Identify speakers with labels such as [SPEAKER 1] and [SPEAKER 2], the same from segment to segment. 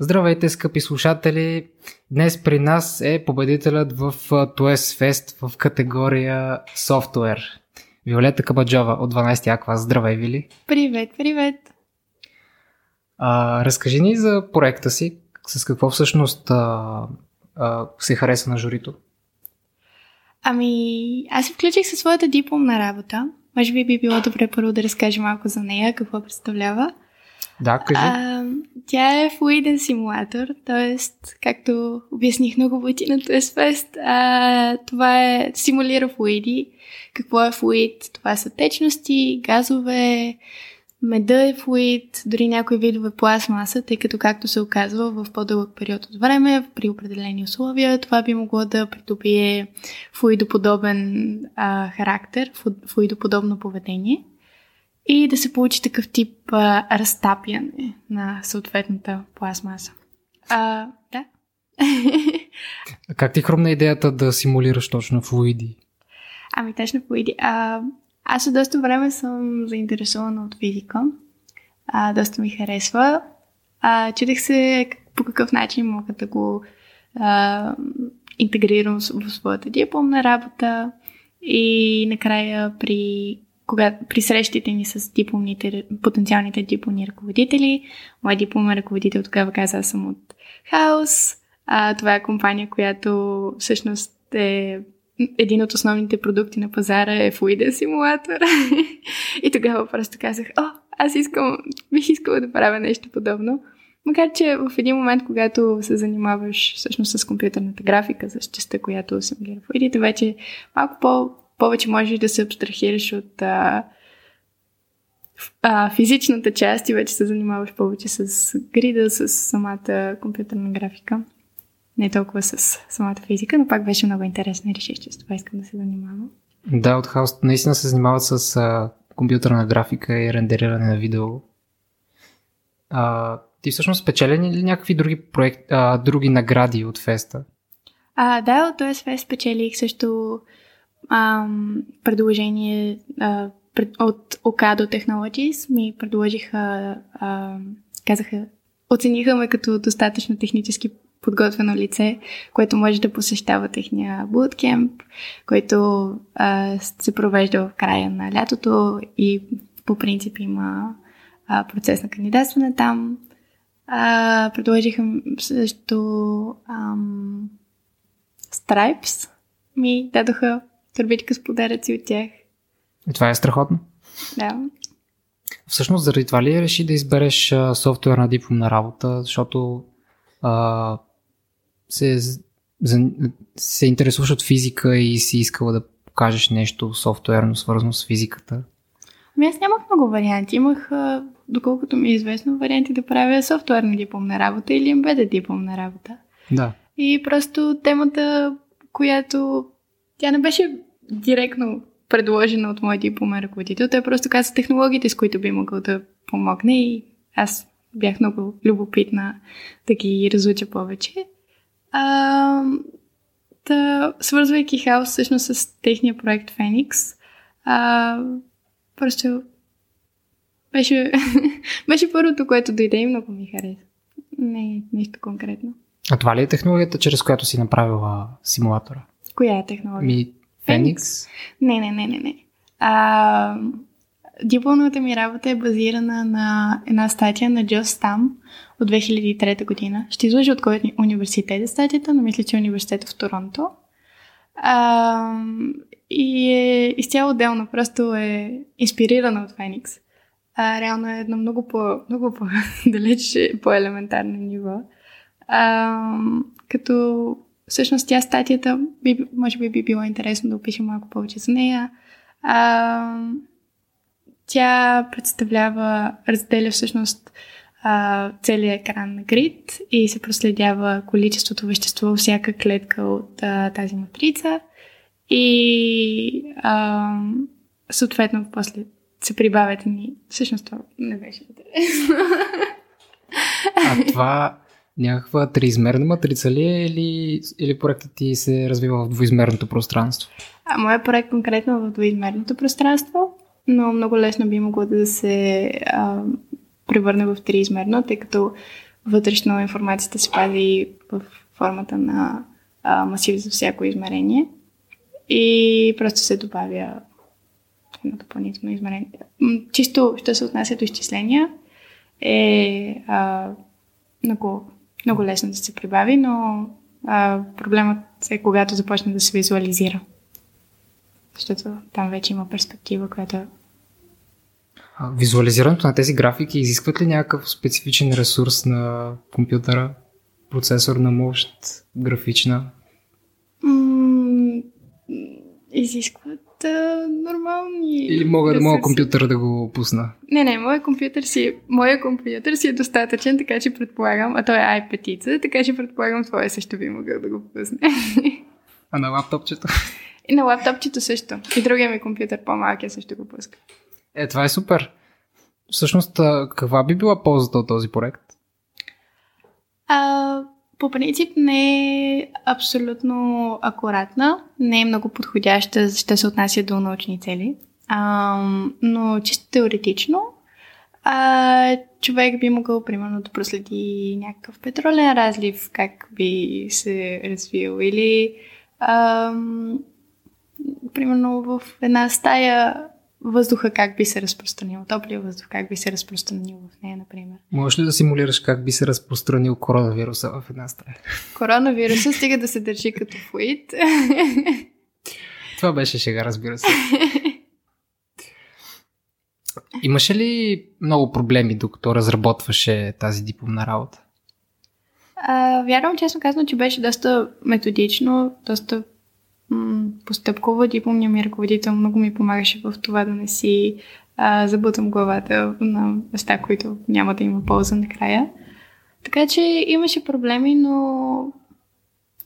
[SPEAKER 1] Здравейте, скъпи слушатели! Днес при нас е победителят в TOES Fest в категория Software. Виолета Кабаджова от 12 А клас. Здравей, Вили!
[SPEAKER 2] Привет, привет!
[SPEAKER 1] А, разкажи ни за проекта си, с какво всъщност а, а, се хареса на журито.
[SPEAKER 2] Ами, аз се включих със своята дипломна работа. Може би би било добре първо да разкажа малко за нея, какво представлява.
[SPEAKER 1] Да, кажи. А,
[SPEAKER 2] тя е флуиден симулатор, т.е. както обясних много пъти на Fest, а, това е симулира флуиди. Какво е флуид? Това са течности, газове, Меда е флуид, дори някои видове пластмаса, тъй като, както се оказва, в по-дълъг период от време, при определени условия, това би могло да придобие флуидоподобен а, характер, флуидоподобно поведение и да се получи такъв тип а, разтапяне на съответната пластмаса. А, да.
[SPEAKER 1] как ти хрумна идеята да симулираш точно флуиди?
[SPEAKER 2] Ами точно флуиди. А, аз от доста време съм заинтересована от физика. А, доста ми харесва. А, чудех се по какъв начин мога да го а, интегрирам в своята дипломна работа и накрая при, кога, при срещите ни с дипломните, потенциалните дипломни ръководители, мой дипломен ръководител тогава каза, аз съм от Хаус. А, това е компания, която всъщност е един от основните продукти на пазара е флуиден симулатор. и тогава просто казах, о, аз искам, бих искала да правя нещо подобно. Макар, че в един момент, когато се занимаваш всъщност с компютърната графика, с частта, която симулира флуидите, вече малко по- повече можеш да се абстрахираш от а, а, физичната част и вече се занимаваш повече с грида, с самата компютърна графика не толкова с самата физика, но пак беше много интересно и реших, че с това искам да се занимавам.
[SPEAKER 1] Да, от хаос наистина се занимават с а, компютърна графика и рендериране на видео. А, ти всъщност спечелени ли някакви други, проект, а, други награди от феста?
[SPEAKER 2] А, да, от фест спечелих също ам, предложение а, пред, от Okado Technologies. Ми предложиха, а, казаха, оцениха ме като достатъчно технически подготвено лице, което може да посещава техния буткемп, който а, се провежда в края на лятото и по принцип има а, процес на кандидатстване там. А, предложиха също ам, Stripes ми дадоха турбичка с подаръци от тях.
[SPEAKER 1] И това е страхотно.
[SPEAKER 2] Да.
[SPEAKER 1] Всъщност, заради това ли реши да избереш софтуерна дипломна работа, защото а, се, се интересуваш от физика и си искала да покажеш нещо софтуерно, свързано с физиката?
[SPEAKER 2] Ами аз нямах много варианти. Имах, доколкото ми е известно, варианти да правя софтуерна дипломна работа или embedded дипломна работа.
[SPEAKER 1] Да.
[SPEAKER 2] И просто темата, която тя не беше директно предложена от моят дипломен ръководител. Той просто каза технологиите, с които би могъл да помогне и аз бях много любопитна да ги разуча повече. А, да, свързвайки хаос всъщност с техния проект Феникс, а, просто беше, беше първото, което дойде и много ми хареса. Не нещо конкретно.
[SPEAKER 1] А това ли е технологията, чрез която си направила симулатора?
[SPEAKER 2] Коя е технология?
[SPEAKER 1] Ми, Феникс?
[SPEAKER 2] Не, не, не, не, не. А, дипломната ми работа е базирана на една статия на Джо Стам от 2003 година. Ще излъжа от кой университет е статията, но мисля, че е университет в Торонто. А, и е изцяло отделно, просто е инспирирана от Феникс. А, реално е едно много, по, много по-далеч, по-елементарно ниво. А, като всъщност тя статията, би, може би би било интересно да опишем малко повече за нея. А, тя представлява, разделя всъщност а, целият екран на грид и се проследява количеството вещество във всяка клетка от а, тази матрица и а, съответно после се прибавят ни. Всъщност това не беше интересно.
[SPEAKER 1] А това някаква триизмерна матрица ли е или, или проектът ти се развива в двоизмерното пространство?
[SPEAKER 2] А, моят проект конкретно е в двоизмерното пространство но много лесно би могло да се а, превърне в триизмерно, тъй като вътрешно информацията се пази в формата на а, масив за всяко измерение и просто се добавя едно допълнително измерение. Чисто, що се отнася до изчисления, е а, много, много лесно да се прибави, но а, проблемът е когато започне да се визуализира. Защото там вече има перспектива, която е
[SPEAKER 1] Визуализирането на тези графики изискват ли някакъв специфичен ресурс на компютъра? Процесор на мощ, графична?
[SPEAKER 2] М- изискват а, нормални.
[SPEAKER 1] Или мога да мога компютъра да го пусна?
[SPEAKER 2] Не, не, моят компютър си, моя компютър си е достатъчен, така че предполагам, а той е i5, така че предполагам твоя също би могъл да го пусне.
[SPEAKER 1] А на лаптопчето?
[SPEAKER 2] И на лаптопчето също. И другия ми компютър по-малкия също го пуска.
[SPEAKER 1] Е, това е супер. Всъщност, каква би била ползата от този проект?
[SPEAKER 2] А, по принцип не е абсолютно акуратна, не е много подходяща, ще се отнася до научни цели. А, но чисто теоретично, а, човек би могъл, примерно, да проследи някакъв петролен разлив, как би се развил, или а, примерно в една стая въздуха как би се разпространил, топлия въздух как би се разпространил в нея, например.
[SPEAKER 1] Можеш ли да симулираш как би се разпространил коронавируса в една стая?
[SPEAKER 2] Коронавируса стига да се държи като флуид.
[SPEAKER 1] Това беше шега, разбира се. Имаше ли много проблеми, докато разработваше тази дипломна работа?
[SPEAKER 2] А, вярвам, честно казано, че беше доста методично, доста постъпкова дипломния ми ръководител много ми помагаше в това да не си а, забутам главата на неща, които няма да има полза накрая. Така че имаше проблеми, но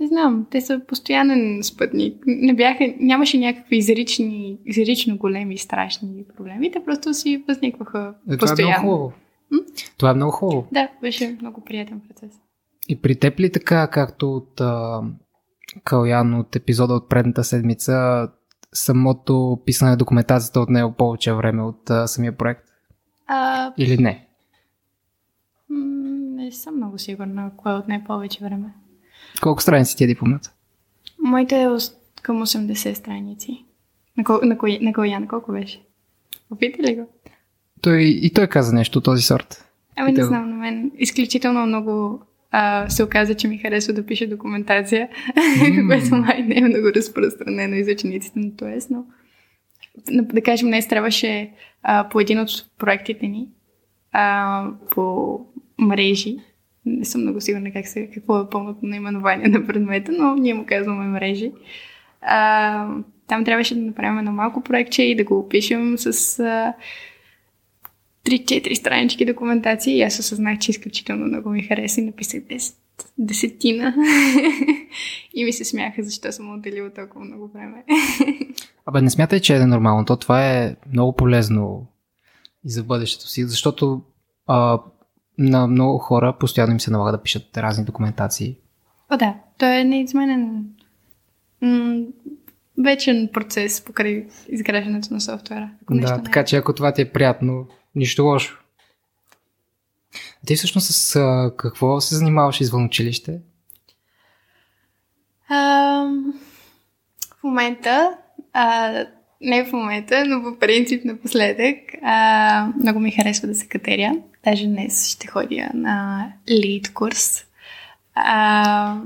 [SPEAKER 2] не знам, те са постоянен спътник. Не бяха, нямаше някакви изрични, изрично големи страшни проблеми. Те просто си възникваха е, постоянно.
[SPEAKER 1] Това е много хубаво. М? Това е много хубаво.
[SPEAKER 2] Да, беше много приятен процес.
[SPEAKER 1] И при теб ли така, както от а, Калян от епизода от предната седмица, самото писане на документацията от него повече време от а, самия проект?
[SPEAKER 2] А...
[SPEAKER 1] Или не?
[SPEAKER 2] Не съм много сигурна кое от не повече време.
[SPEAKER 1] Колко страници ти е дипломата?
[SPEAKER 2] Моите е към 80 страници. На, кол... на, кой... на Калян колко беше? Опита ли го?
[SPEAKER 1] Той, и той каза нещо от този сорт.
[SPEAKER 2] Ами не знам, на мен изключително много а, се оказа, че ми харесва да пише документация, mm. което май не е много разпространено и за учениците на ТОЕС, но да кажем, днес трябваше а, по един от проектите ни а, по мрежи. Не съм много сигурна как се, какво е пълното наименование на предмета, но ние му казваме мрежи. А, там трябваше да направим едно малко проектче и да го опишем с а, 3-4 странички документация и аз осъзнах, че изключително много ми хареса и написах 10, десетина. и ми се смяха, защо съм отделила толкова много време.
[SPEAKER 1] Абе, не смятай, че е нормално. То това е много полезно и за бъдещето си, защото а, на много хора постоянно им се налага да пишат разни документации.
[SPEAKER 2] О, да. Той е неизменен м- вечен процес покрай изграждането на софтуера.
[SPEAKER 1] Да, така е. че ако това ти е приятно, Нищо лошо. Ти всъщност с а, какво се занимаваш извън училище?
[SPEAKER 2] А, в момента, а, не в момента, но по принцип напоследък, а, много ми харесва да се катеря. Даже днес ще ходя на лид курс. А,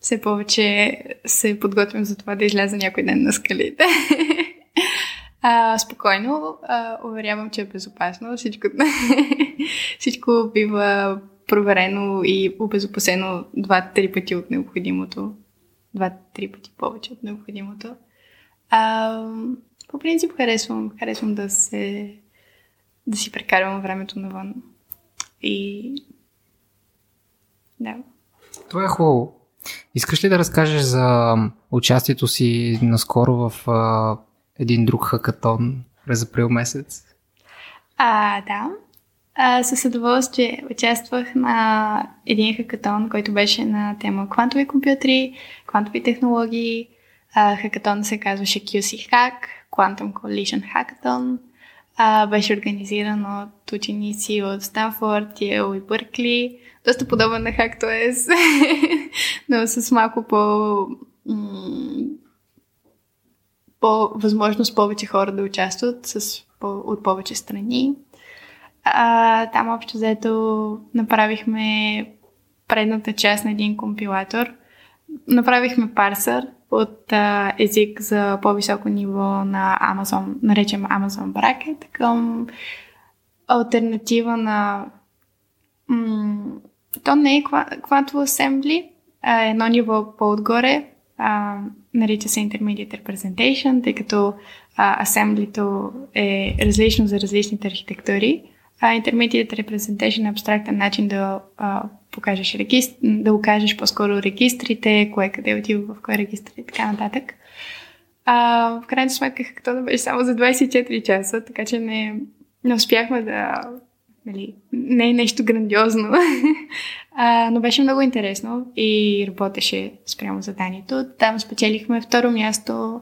[SPEAKER 2] все повече се подготвям за това да изляза някой ден на скалите. А, спокойно, а, уверявам, че е безопасно. Всичко, всичко бива проверено и обезопасено два-три пъти от необходимото. Два-три пъти повече от необходимото. А, по принцип харесвам, харесвам да се да си прекарвам времето навън. И да.
[SPEAKER 1] Това е хубаво. Искаш ли да разкажеш за участието си наскоро в един друг хакатон през април месец?
[SPEAKER 2] А, да. А, със удоволствие участвах на един хакатон, който беше на тема квантови компютри, квантови технологии. А, хакатон се казваше QC Hack, Quantum Coalition Hackathon. А, беше организиран от ученици от Станфорд, Йел и Бъркли. Доста подобен на HackTOS, но с малко по, по възможност повече хора да участват с, по, от повече страни. А, там общо взето направихме предната част на един компилатор. Направихме парсър от а, език за по-високо ниво на Amazon, наречем Amazon Bracket, към альтернатива на... М- то не е Quantum Assembly, а едно ниво по-отгоре, а, нарича се Intermediate Representation, тъй като а, Assembly е различно за различните архитектури. А Intermediate Representation е абстрактен начин да а, покажеш регистр, да окажеш по-скоро регистрите, кое къде отива в кой регистр и така нататък. А, в крайна сметка, като да беше само за 24 часа, така че не, не успяхме да... Нали, не е нещо грандиозно, а, но беше много интересно и работеше спрямо заданието. Там спечелихме второ място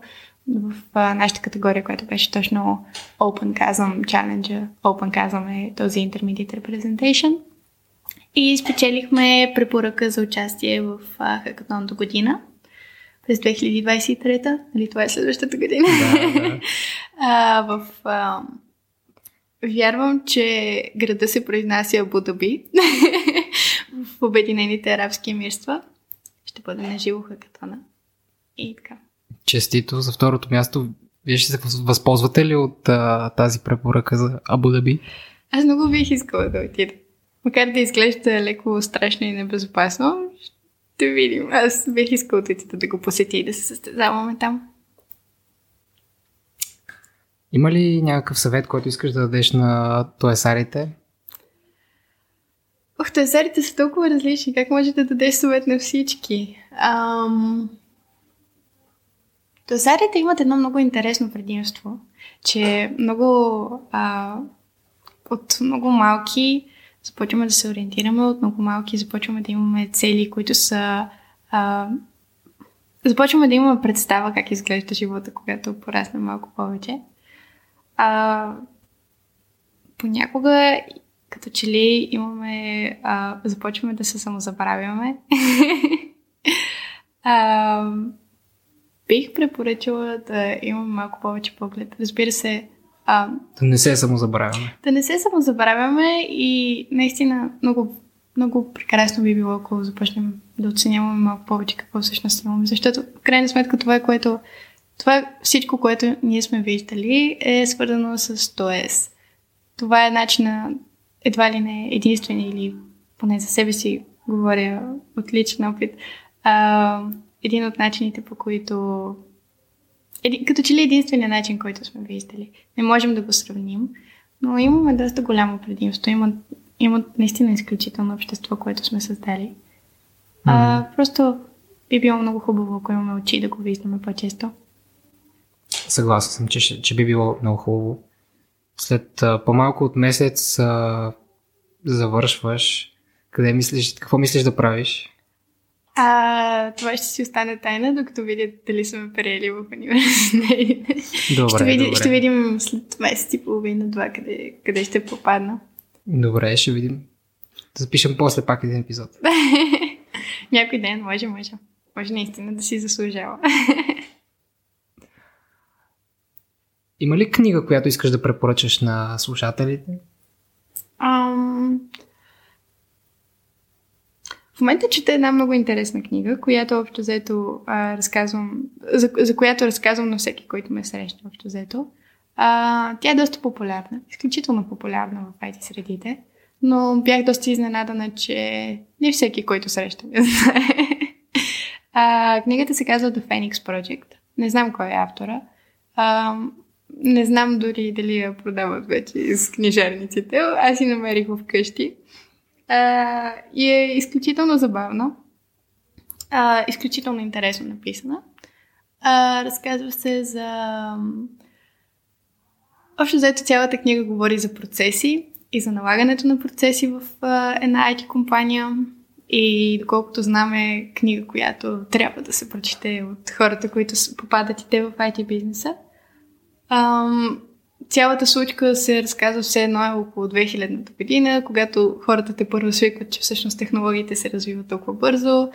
[SPEAKER 2] в а, нашата категория, която беше точно Open Chasm Challenge. Open Chasm е този Intermediate Representation. И спечелихме препоръка за участие в хакатон до година през 2023. Нали това е следващата година?
[SPEAKER 1] Да, да.
[SPEAKER 2] а, в, а, вярвам, че града се произнася Абу Даби в Обединените арабски емирства. Ще бъде на живо хакатона. И така.
[SPEAKER 1] Честито за второто място. Вие ще се възползвате ли от а, тази препоръка за Абу Даби?
[SPEAKER 2] Аз много бих искала да отида. Макар да изглежда леко страшно и небезопасно, ще видим. Аз бих искал да да го посети и да се състезаваме там.
[SPEAKER 1] Има ли някакъв съвет, който искаш да дадеш на тоесарите?
[SPEAKER 2] Ох, тоесарите са толкова различни. Как може да дадеш съвет на всички? Ам... Тоесарите имат едно много интересно предимство, че много а, от много малки започваме да се ориентираме от много малки, започваме да имаме цели, които са... А, започваме да имаме представа как изглежда живота, когато порасне малко повече. А, понякога, като че ли имаме... А, започваме да се самозабравяме. а, бих препоръчала да имаме малко повече поглед. Разбира се,
[SPEAKER 1] а, да не се самозабравяме.
[SPEAKER 2] Да не се самозабравяме и наистина много, много прекрасно би било, ако започнем да оценяваме малко повече какво всъщност имаме. Защото, в крайна сметка, това е което това всичко, което ние сме виждали, е свързано с ТОЕС. Това е начина, едва ли не единствени или поне за себе си говоря от личен опит, а, един от начините, по които еди, като че ли единствения начин, който сме виждали. Не можем да го сравним, но имаме доста голямо предимство. Има, има наистина изключително общество, което сме създали. Mm. А, просто би било много хубаво, ако имаме очи да го виждаме по-често.
[SPEAKER 1] Съгласен съм, че, че би било много хубаво. След а, по-малко от месец а, завършваш. Къде мислиш, какво мислиш да правиш?
[SPEAKER 2] А, това ще си остане тайна, докато видят дали сме приели в университет.
[SPEAKER 1] Добре,
[SPEAKER 2] ще, види,
[SPEAKER 1] добре.
[SPEAKER 2] ще видим след месец и половина-два къде, къде ще попадна.
[SPEAKER 1] Добре, ще видим. Да запишем после пак един епизод.
[SPEAKER 2] Някой ден, може, може. Може наистина да си заслужава.
[SPEAKER 1] Има ли книга, която искаш да препоръчаш на слушателите?
[SPEAKER 2] Um, в момента чета една много интересна книга, която общо взето а, разказвам, за, за която разказвам на всеки, който ме среща общо взето. А, тя е доста популярна, изключително популярна в IT средите, но бях доста изненадана, че не всеки, който среща, не знае. Книгата се казва The Phoenix Project. Не знам кой е автора. А, не знам дори дали я продават вече из книжарниците. Аз си намерих вкъщи. А, и е изключително забавно. А, изключително интересно написана. А, разказва се за... Общо заето цялата книга говори за процеси и за налагането на процеси в а, една IT компания. И доколкото знаме книга, която трябва да се прочете от хората, които попадат и те в IT бизнеса. Ам, цялата случка се разказва все едно е около 2000-та година, когато хората те първо свикват, че всъщност технологиите се развиват толкова бързо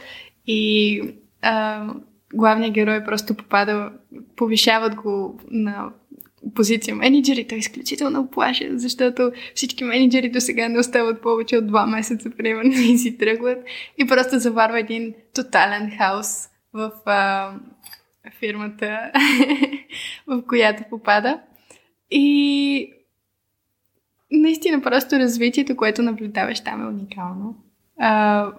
[SPEAKER 2] и а, главният герой просто попада, повишават го на позиция менеджери, той е изключително плаше, защото всички менеджери до сега не остават повече от два месеца, примерно, и си тръгват и просто заварва един тотален хаос в а, фирмата, в която попада. И наистина просто развитието, което наблюдаваш там е уникално. А,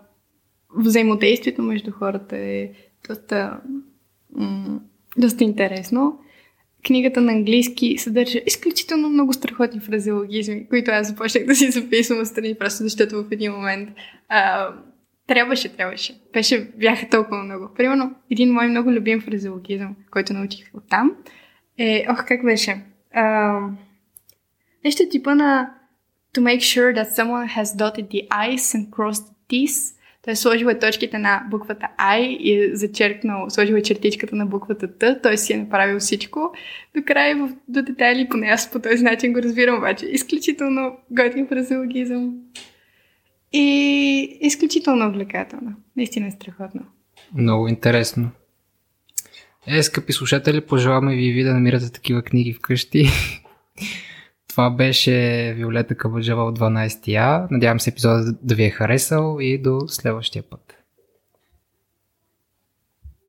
[SPEAKER 2] взаимодействието между хората е доста, м- доста интересно. Книгата на английски съдържа изключително много страхотни фразеологизми, които аз започнах да си записвам страни, просто защото в един момент а, трябваше, трябваше. Беше, бяха толкова много. Примерно, един мой много любим фразеологизъм, който научих от там, е, ох, как беше? А, нещо типа на to make sure that someone has dotted the I's and crossed the T's той е сложил е точките на буквата I и е зачеркнал, сложил е чертичката на буквата Т, той си е направил всичко до края до детайли, поне аз по този начин го разбирам, обаче изключително готин фразеологизъм и изключително увлекателно. Наистина е страхотно.
[SPEAKER 1] Много интересно. Е, скъпи слушатели, пожелаваме ви ви да намирате такива книги вкъщи. Това беше Виолета Кабаджава от 12 я Надявам се епизодът да ви е харесал и до следващия път.